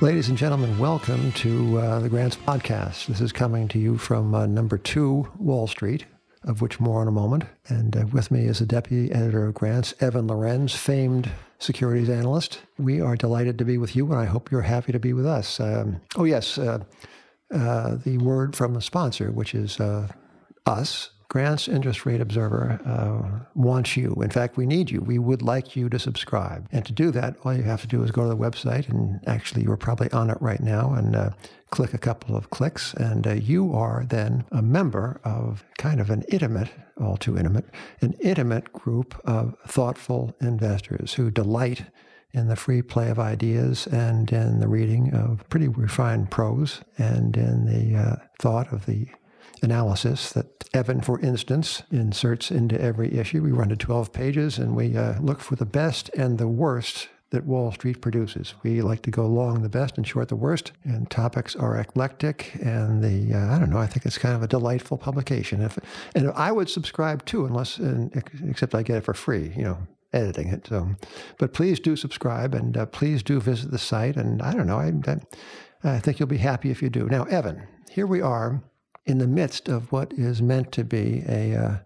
Ladies and gentlemen, welcome to uh, the Grants Podcast. This is coming to you from uh, number two Wall Street, of which more in a moment. And uh, with me is the deputy editor of Grants, Evan Lorenz, famed securities analyst. We are delighted to be with you, and I hope you're happy to be with us. Um, oh, yes, uh, uh, the word from the sponsor, which is uh, us, Grants Interest Rate Observer uh, wants you. In fact, we need you. We would like you to subscribe. And to do that, all you have to do is go to the website, and actually, you're probably on it right now, and uh, click a couple of clicks, and uh, you are then a member of kind of an intimate, all too intimate, an intimate group of thoughtful investors who delight in the free play of ideas and in the reading of pretty refined prose and in the uh, thought of the analysis that Evan, for instance, inserts into every issue. We run to 12 pages and we uh, look for the best and the worst that Wall Street produces. We like to go long the best and short the worst, and topics are eclectic. And the uh, I don't know. I think it's kind of a delightful publication. If and I would subscribe too, unless and, except I get it for free. You know, editing it. So, but please do subscribe and uh, please do visit the site. And I don't know. I, I I think you'll be happy if you do. Now, Evan, here we are in the midst of what is meant to be a, uh,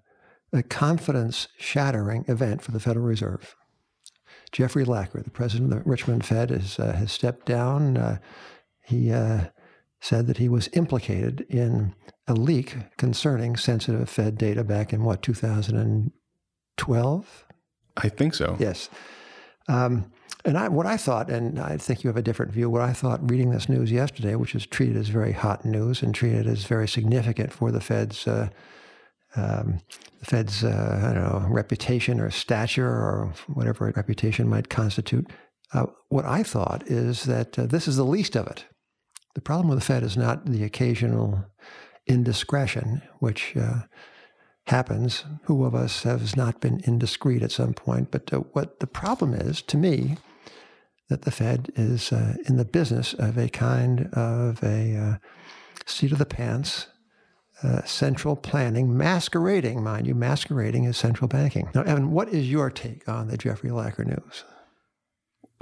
a confidence shattering event for the Federal Reserve. Jeffrey Lacker, the president of the Richmond Fed, is, uh, has stepped down. Uh, he uh, said that he was implicated in a leak concerning sensitive Fed data back in what, 2012? I think so. Yes. Um, and I, what I thought, and I think you have a different view, what I thought reading this news yesterday, which is treated as very hot news and treated as very significant for the Fed's, uh, um, the Fed's, uh, I don't know, reputation or stature or whatever reputation might constitute. Uh, what I thought is that uh, this is the least of it. The problem with the Fed is not the occasional indiscretion, which uh, happens. Who of us has not been indiscreet at some point? But uh, what the problem is, to me, that the Fed is uh, in the business of a kind of a uh, seat of the pants uh, central planning, masquerading, mind you, masquerading as central banking. Now, Evan, what is your take on the Jeffrey Lacker news?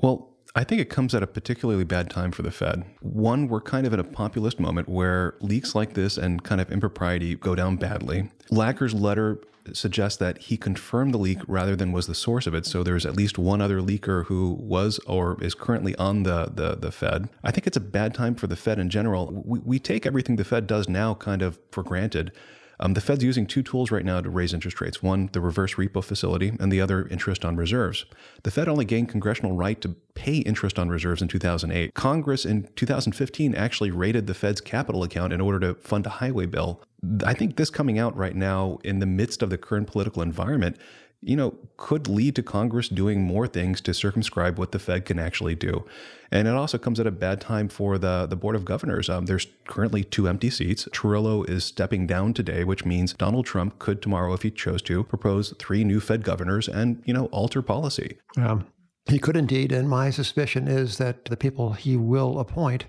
Well, I think it comes at a particularly bad time for the Fed. One, we're kind of in a populist moment where leaks like this and kind of impropriety go down badly. Lacker's letter suggests that he confirmed the leak rather than was the source of it. So there's at least one other leaker who was or is currently on the the, the Fed. I think it's a bad time for the Fed in general. We, we take everything the Fed does now kind of for granted. Um, the Fed's using two tools right now to raise interest rates one, the reverse repo facility, and the other, interest on reserves. The Fed only gained congressional right to pay interest on reserves in 2008. Congress in 2015 actually raided the Fed's capital account in order to fund a highway bill. I think this coming out right now in the midst of the current political environment you know, could lead to Congress doing more things to circumscribe what the Fed can actually do. And it also comes at a bad time for the, the Board of Governors. Um, there's currently two empty seats. Tarullo is stepping down today, which means Donald Trump could tomorrow, if he chose to, propose three new Fed governors and, you know, alter policy. Um, he could indeed. And my suspicion is that the people he will appoint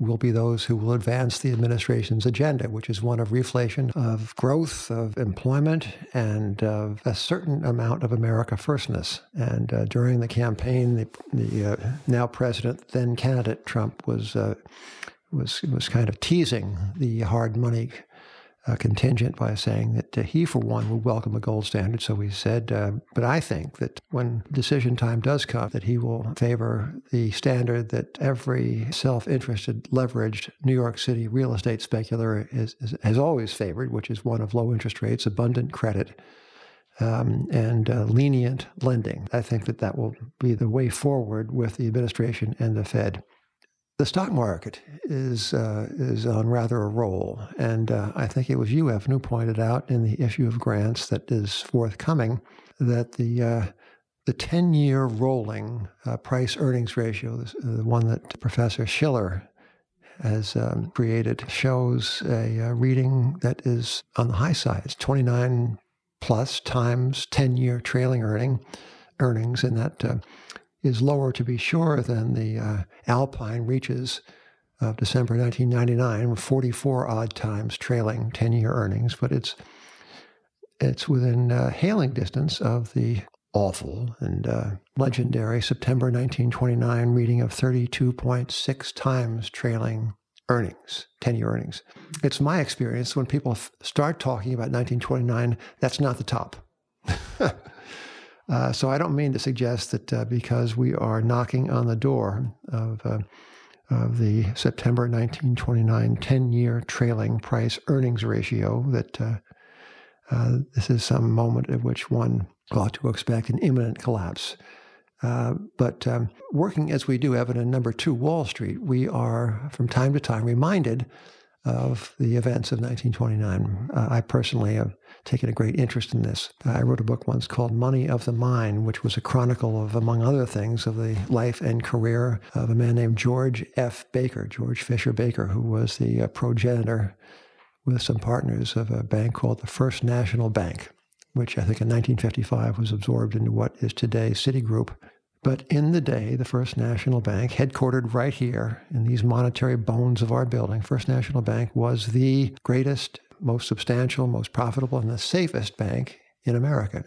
will be those who will advance the administration's agenda, which is one of reflation, of growth, of employment, and of a certain amount of America firstness. And uh, during the campaign, the, the uh, now president, then candidate Trump was uh, was was kind of teasing the hard money uh, contingent by saying that uh, he, for one, would welcome a gold standard. So he said, uh, but I think that when decision time does come, that he will favor the standard that every self-interested, leveraged New York City real estate speculator is, is, has always favored, which is one of low interest rates, abundant credit, um, and uh, lenient lending. I think that that will be the way forward with the administration and the Fed. The stock market is uh, is on rather a roll, and uh, I think it was you, Evan, who pointed out in the issue of grants that is forthcoming that the uh, the ten year rolling uh, price earnings ratio, the one that Professor Shiller has um, created, shows a, a, reading that is on the high side. It's twenty nine plus times ten year trailing earning earnings, and that uh, is lower, to be sure, than the uh, Alpine reaches of December 1999, 44 odd times trailing 10 year earnings, but it's, it's within uh, hailing distance of the awful and uh, legendary September 1929 reading of 32.6 times trailing earnings, 10 year earnings. It's my experience when people f- start talking about 1929, that's not the top. uh, so I don't mean to suggest that uh, because we are knocking on the door of, uh, of the September 1929 10 year trailing price earnings ratio that uh, uh, this is some moment at which one ought to expect an imminent collapse. Uh, but um, working as we do, Evan, in number two Wall Street, we are from time to time reminded of the events of 1929. Uh, I personally have taken a great interest in this. I wrote a book once called Money of the Mind, which was a chronicle of, among other things, of the life and career of a man named George F. Baker, George Fisher Baker, who was the uh, progenitor with some partners of a bank called the First National Bank which I think in 1955 was absorbed into what is today Citigroup. But in the day, the First National Bank, headquartered right here in these monetary bones of our building, First National Bank was the greatest, most substantial, most profitable, and the safest bank in America.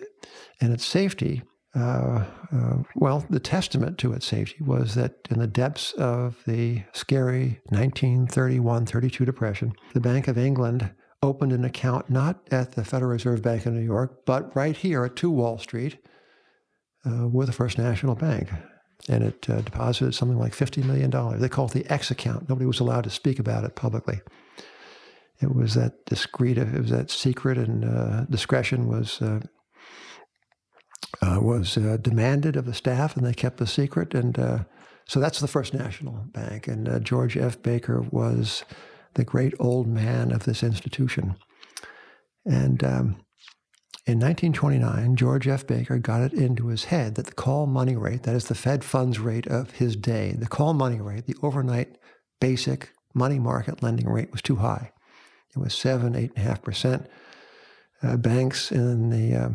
And its safety, uh, uh, well, the testament to its safety was that in the depths of the scary 1931 32 Depression, the Bank of England opened an account not at the Federal Reserve Bank of New York, but right here at 2 Wall Street uh, with the First National Bank. And it uh, deposited something like $50 million. They called it the X account. Nobody was allowed to speak about it publicly. It was that discreet, it was that secret, and uh, discretion was uh, uh, was uh, demanded of the staff, and they kept the secret. And so that's the First National Bank. And George F. Baker was the great old man of this institution. And um, in 1929, George F. Baker got it into his head that the call money rate, that is the Fed funds rate of his day, the call money rate, the overnight basic money market lending rate was too high. It was seven, eight and a half percent. Uh, banks in the uh,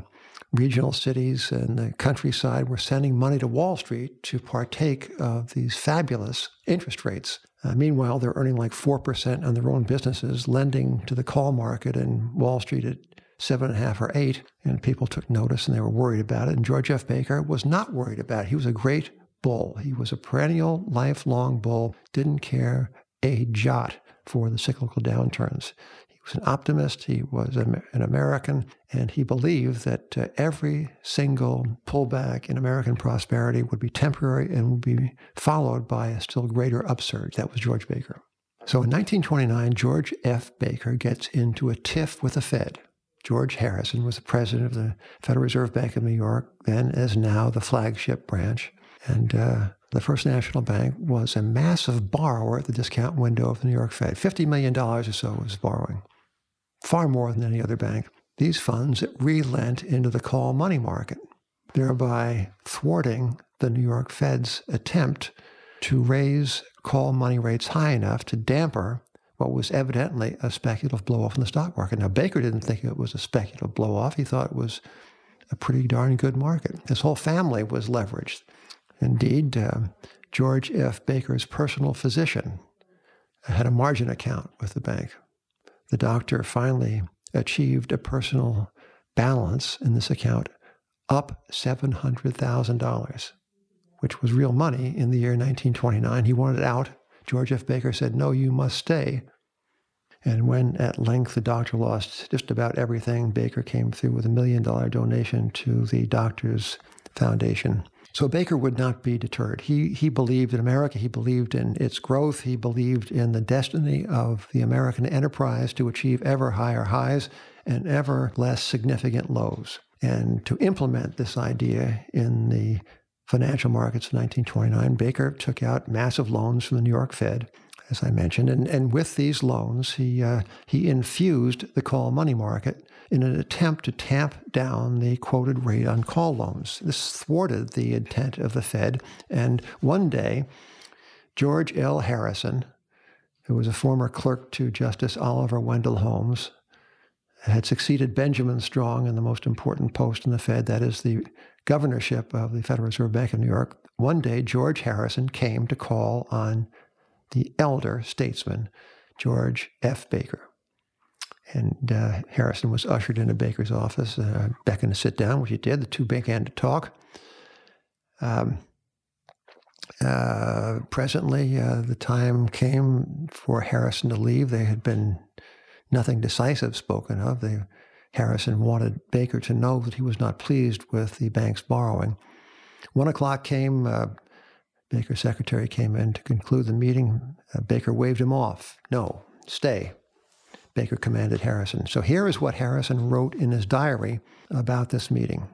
regional cities and the countryside were sending money to Wall Street to partake of these fabulous interest rates. Uh, meanwhile, they're earning like 4% on their own businesses, lending to the call market in Wall Street at seven and a half or eight. And people took notice and they were worried about it. And George F. Baker was not worried about it. He was a great bull. He was a perennial, lifelong bull, didn't care a jot for the cyclical downturns He was an optimist, he was an American, and he believed that uh, every single pullback in American prosperity would be temporary and would be followed by a still greater upsurge. That was George Baker. So in 1929, George F. Baker gets into a tiff with the Fed. George Harrison was the president of the Federal Reserve Bank of New York, then as now the flagship branch. And uh, the First National Bank was a massive borrower at the discount window of the New York Fed. $50 million or so was borrowing far more than any other bank. These funds relent into the call money market, thereby thwarting the New York Fed's attempt to raise call money rates high enough to damper what was evidently a speculative blow off in the stock market. Now, Baker didn't think it was a speculative blow off. He thought it was a pretty darn good market. His whole family was leveraged. Indeed, uh, George F. Baker's personal physician had a margin account with the bank the doctor finally achieved a personal balance in this account up $700,000, which was real money in the year 1929. He wanted it out. George F. Baker said, No, you must stay. And when at length the doctor lost just about everything, Baker came through with a million dollar donation to the doctor's foundation. So Baker would not be deterred. He, he believed in America. He believed in its growth. He believed in the destiny of the American enterprise to achieve ever higher highs and ever less significant lows. And to implement this idea in the financial markets of 1929, Baker took out massive loans from the New York Fed as I mentioned. And, and with these loans, he, uh, he infused the call money market in an attempt to tamp down the quoted rate on call loans. This thwarted the intent of the Fed. And one day, George L. Harrison, who was a former clerk to Justice Oliver Wendell Holmes, had succeeded Benjamin Strong in the most important post in the Fed, that is the governorship of the Federal Reserve Bank of New York. One day, George Harrison came to call on the elder statesman, George F. Baker. And uh, Harrison was ushered into Baker's office, uh, beckoned to sit down, which he did. The two began to talk. Um, uh, presently, uh, the time came for Harrison to leave. There had been nothing decisive spoken of. They, Harrison wanted Baker to know that he was not pleased with the bank's borrowing. One o'clock came. Uh, Baker's secretary came in to conclude the meeting. Uh, Baker waved him off. No, stay. Baker commanded Harrison. So here is what Harrison wrote in his diary about this meeting.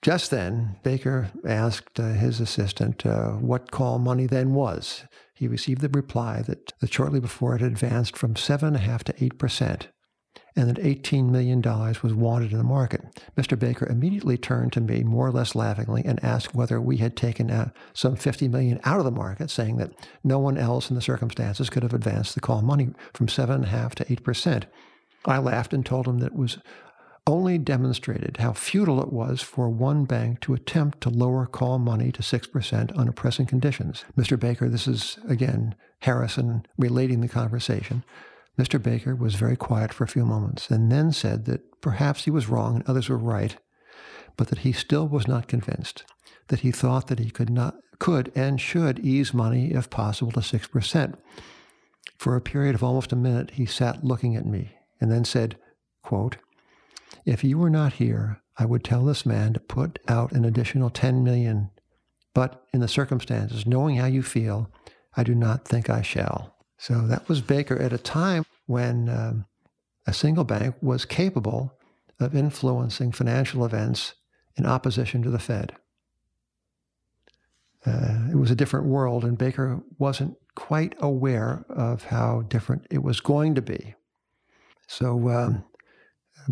Just then, Baker asked uh, his assistant uh, what call money then was. He received the reply that, that shortly before it had advanced from 7.5 to 8 percent and that $18 million was wanted in the market. Mr. Baker immediately turned to me more or less laughingly and asked whether we had taken uh, some 50 million out of the market, saying that no one else in the circumstances could have advanced the call money from 7.5 to 8%. I laughed and told him that it was only demonstrated how futile it was for one bank to attempt to lower call money to 6% under present conditions. Mr. Baker, this is again Harrison relating the conversation. Mr. Baker was very quiet for a few moments and then said that perhaps he was wrong and others were right, but that he still was not convinced, that he thought that he could not could and should ease money if possible to 6%. For a period of almost a minute he sat looking at me and then said, quote, If you were not here, I would tell this man to put out an additional 10 million, but in the circumstances, knowing how you feel, I do not think I shall. So that was Baker at a time when um, a single bank was capable of influencing financial events in opposition to the Fed. Uh, it was a different world, and Baker wasn't quite aware of how different it was going to be. So um,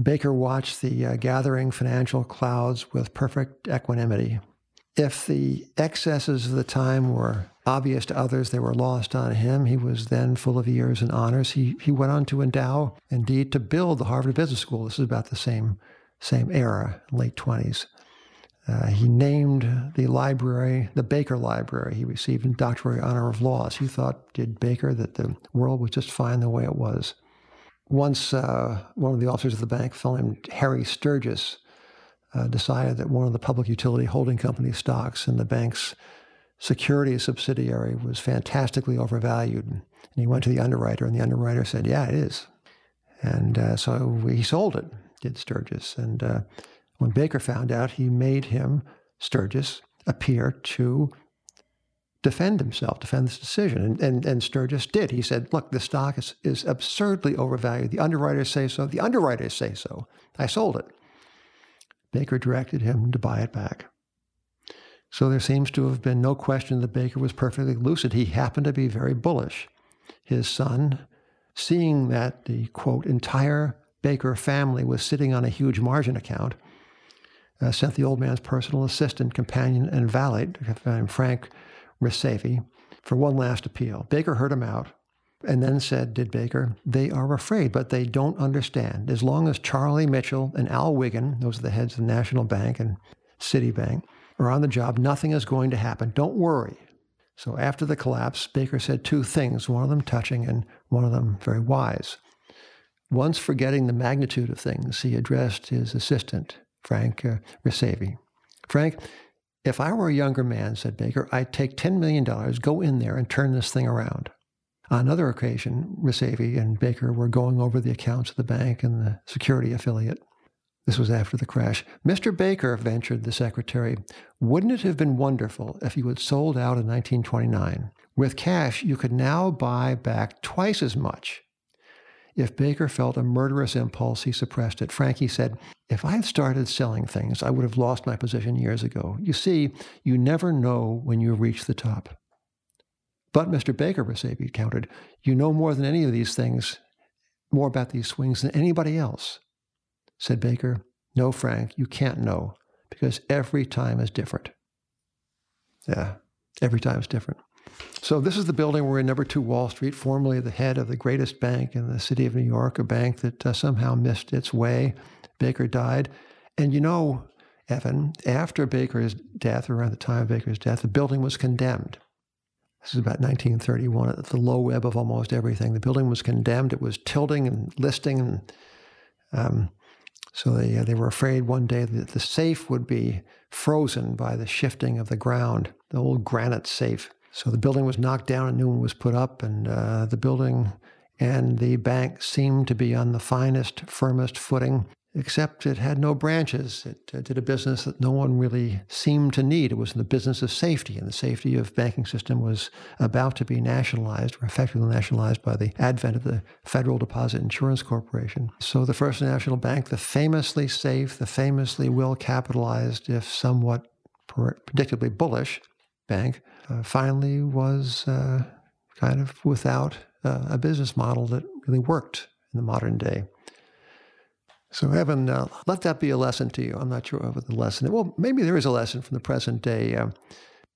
Baker watched the uh, gathering financial clouds with perfect equanimity. If the excesses of the time were obvious to others, they were lost on him. He was then full of years and honors. He, he went on to endow, indeed, to build the Harvard Business School. This is about the same, same era, late 20s. Uh, he named the library the Baker Library. He received a doctorate honor of laws. He thought, did Baker, that the world was just fine the way it was. Once, uh, one of the officers of the bank, a fellow named Harry Sturgis, uh, decided that one of the public utility holding company stocks in the bank's security subsidiary was fantastically overvalued. And he went to the underwriter, and the underwriter said, Yeah, it is. And uh, so he sold it, did Sturgis. And uh, when Baker found out, he made him, Sturgis, appear to defend himself, defend this decision. And, and, and Sturgis did. He said, Look, the stock is, is absurdly overvalued. The underwriters say so. The underwriters say so. I sold it. Baker directed him to buy it back. So there seems to have been no question that Baker was perfectly lucid. He happened to be very bullish. His son, seeing that the quote, entire Baker family was sitting on a huge margin account, uh, sent the old man's personal assistant, companion, and valet, Frank Riceve, for one last appeal. Baker heard him out and then said, Did Baker, they are afraid, but they don't understand. As long as Charlie Mitchell and Al Wiggin, those are the heads of the National Bank and Citibank, are on the job, nothing is going to happen. Don't worry. So after the collapse, Baker said two things, one of them touching and one of them very wise. Once forgetting the magnitude of things, he addressed his assistant, Frank uh, Riceve. Frank, if I were a younger man, said Baker, I'd take $10 million, go in there and turn this thing around. On another occasion, Riceve and Baker were going over the accounts of the bank and the security affiliate. This was after the crash. Mr. Baker, ventured the secretary, wouldn't it have been wonderful if you had sold out in 1929? With cash, you could now buy back twice as much. If Baker felt a murderous impulse, he suppressed it. Frankie said, If I had started selling things, I would have lost my position years ago. You see, you never know when you reach the top. But Mr. Baker, Riceve countered, you know more than any of these things, more about these swings than anybody else. Said Baker, No, Frank, you can't know because every time is different. Yeah, every time is different. So this is the building we're in, number two Wall Street, formerly the head of the greatest bank in the city of New York, a bank that uh, somehow missed its way. Baker died. And you know, Evan, after Baker's death, around the time of Baker's death, the building was condemned. This is about 1931, at the low ebb of almost everything. The building was condemned. It was tilting and listing and Um, so they, uh, they were afraid one day that the safe would be frozen by the shifting of the ground, the old granite safe. So the building was knocked down, a new one was put up, and uh, the building and the bank seemed to be on the finest, firmest footing except it had no branches. It uh, did a business that no one really seemed to need. It was in the business of safety, and the safety of banking system was about to be nationalized or effectively nationalized by the advent of the Federal Deposit Insurance Corporation. So the First National Bank, the famously safe, the famously well capitalized, if somewhat predictably bullish bank, uh, finally was uh, kind of without uh, a business model that really worked in the modern day. So, Evan, uh, let that be a lesson to you. I'm not sure of the lesson. Well, maybe there is a lesson from the present day. Uh,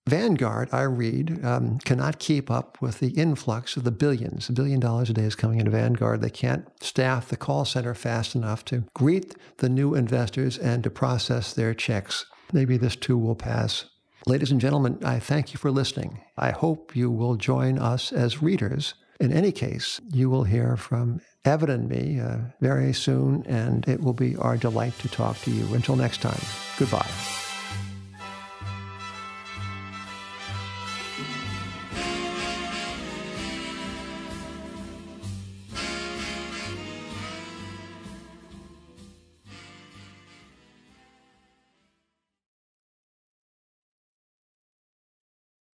Vanguard, I read, um, cannot keep up with the influx of the billions. A billion dollars a day is coming into Vanguard. They can't staff the call center fast enough to greet the new investors and to process their checks. Maybe this too will pass. Ladies and gentlemen, I thank you for listening. I hope you will join us as readers. In any case, you will hear from Evan and me uh, very soon, and it will be our delight to talk to you. Until next time, goodbye.